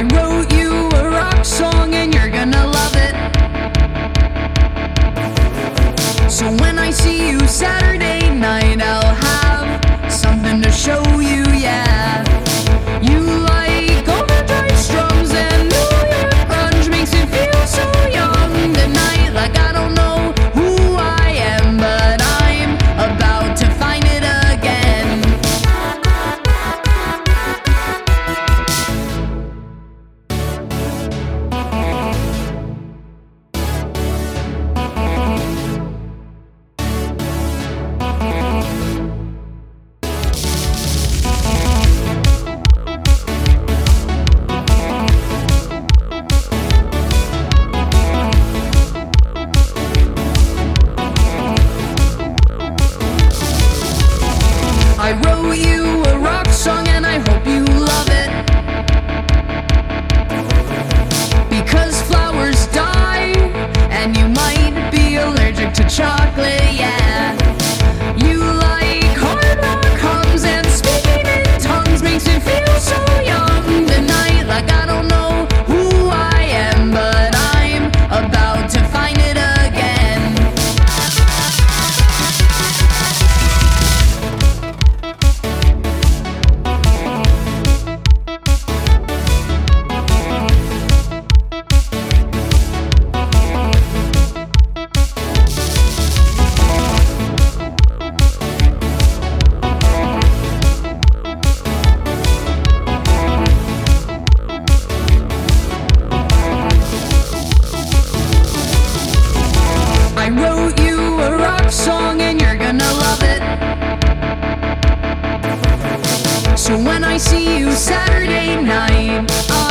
I wrote you a rock song and you're gonna love it. So when I see you Saturday So when I see you Saturday night, I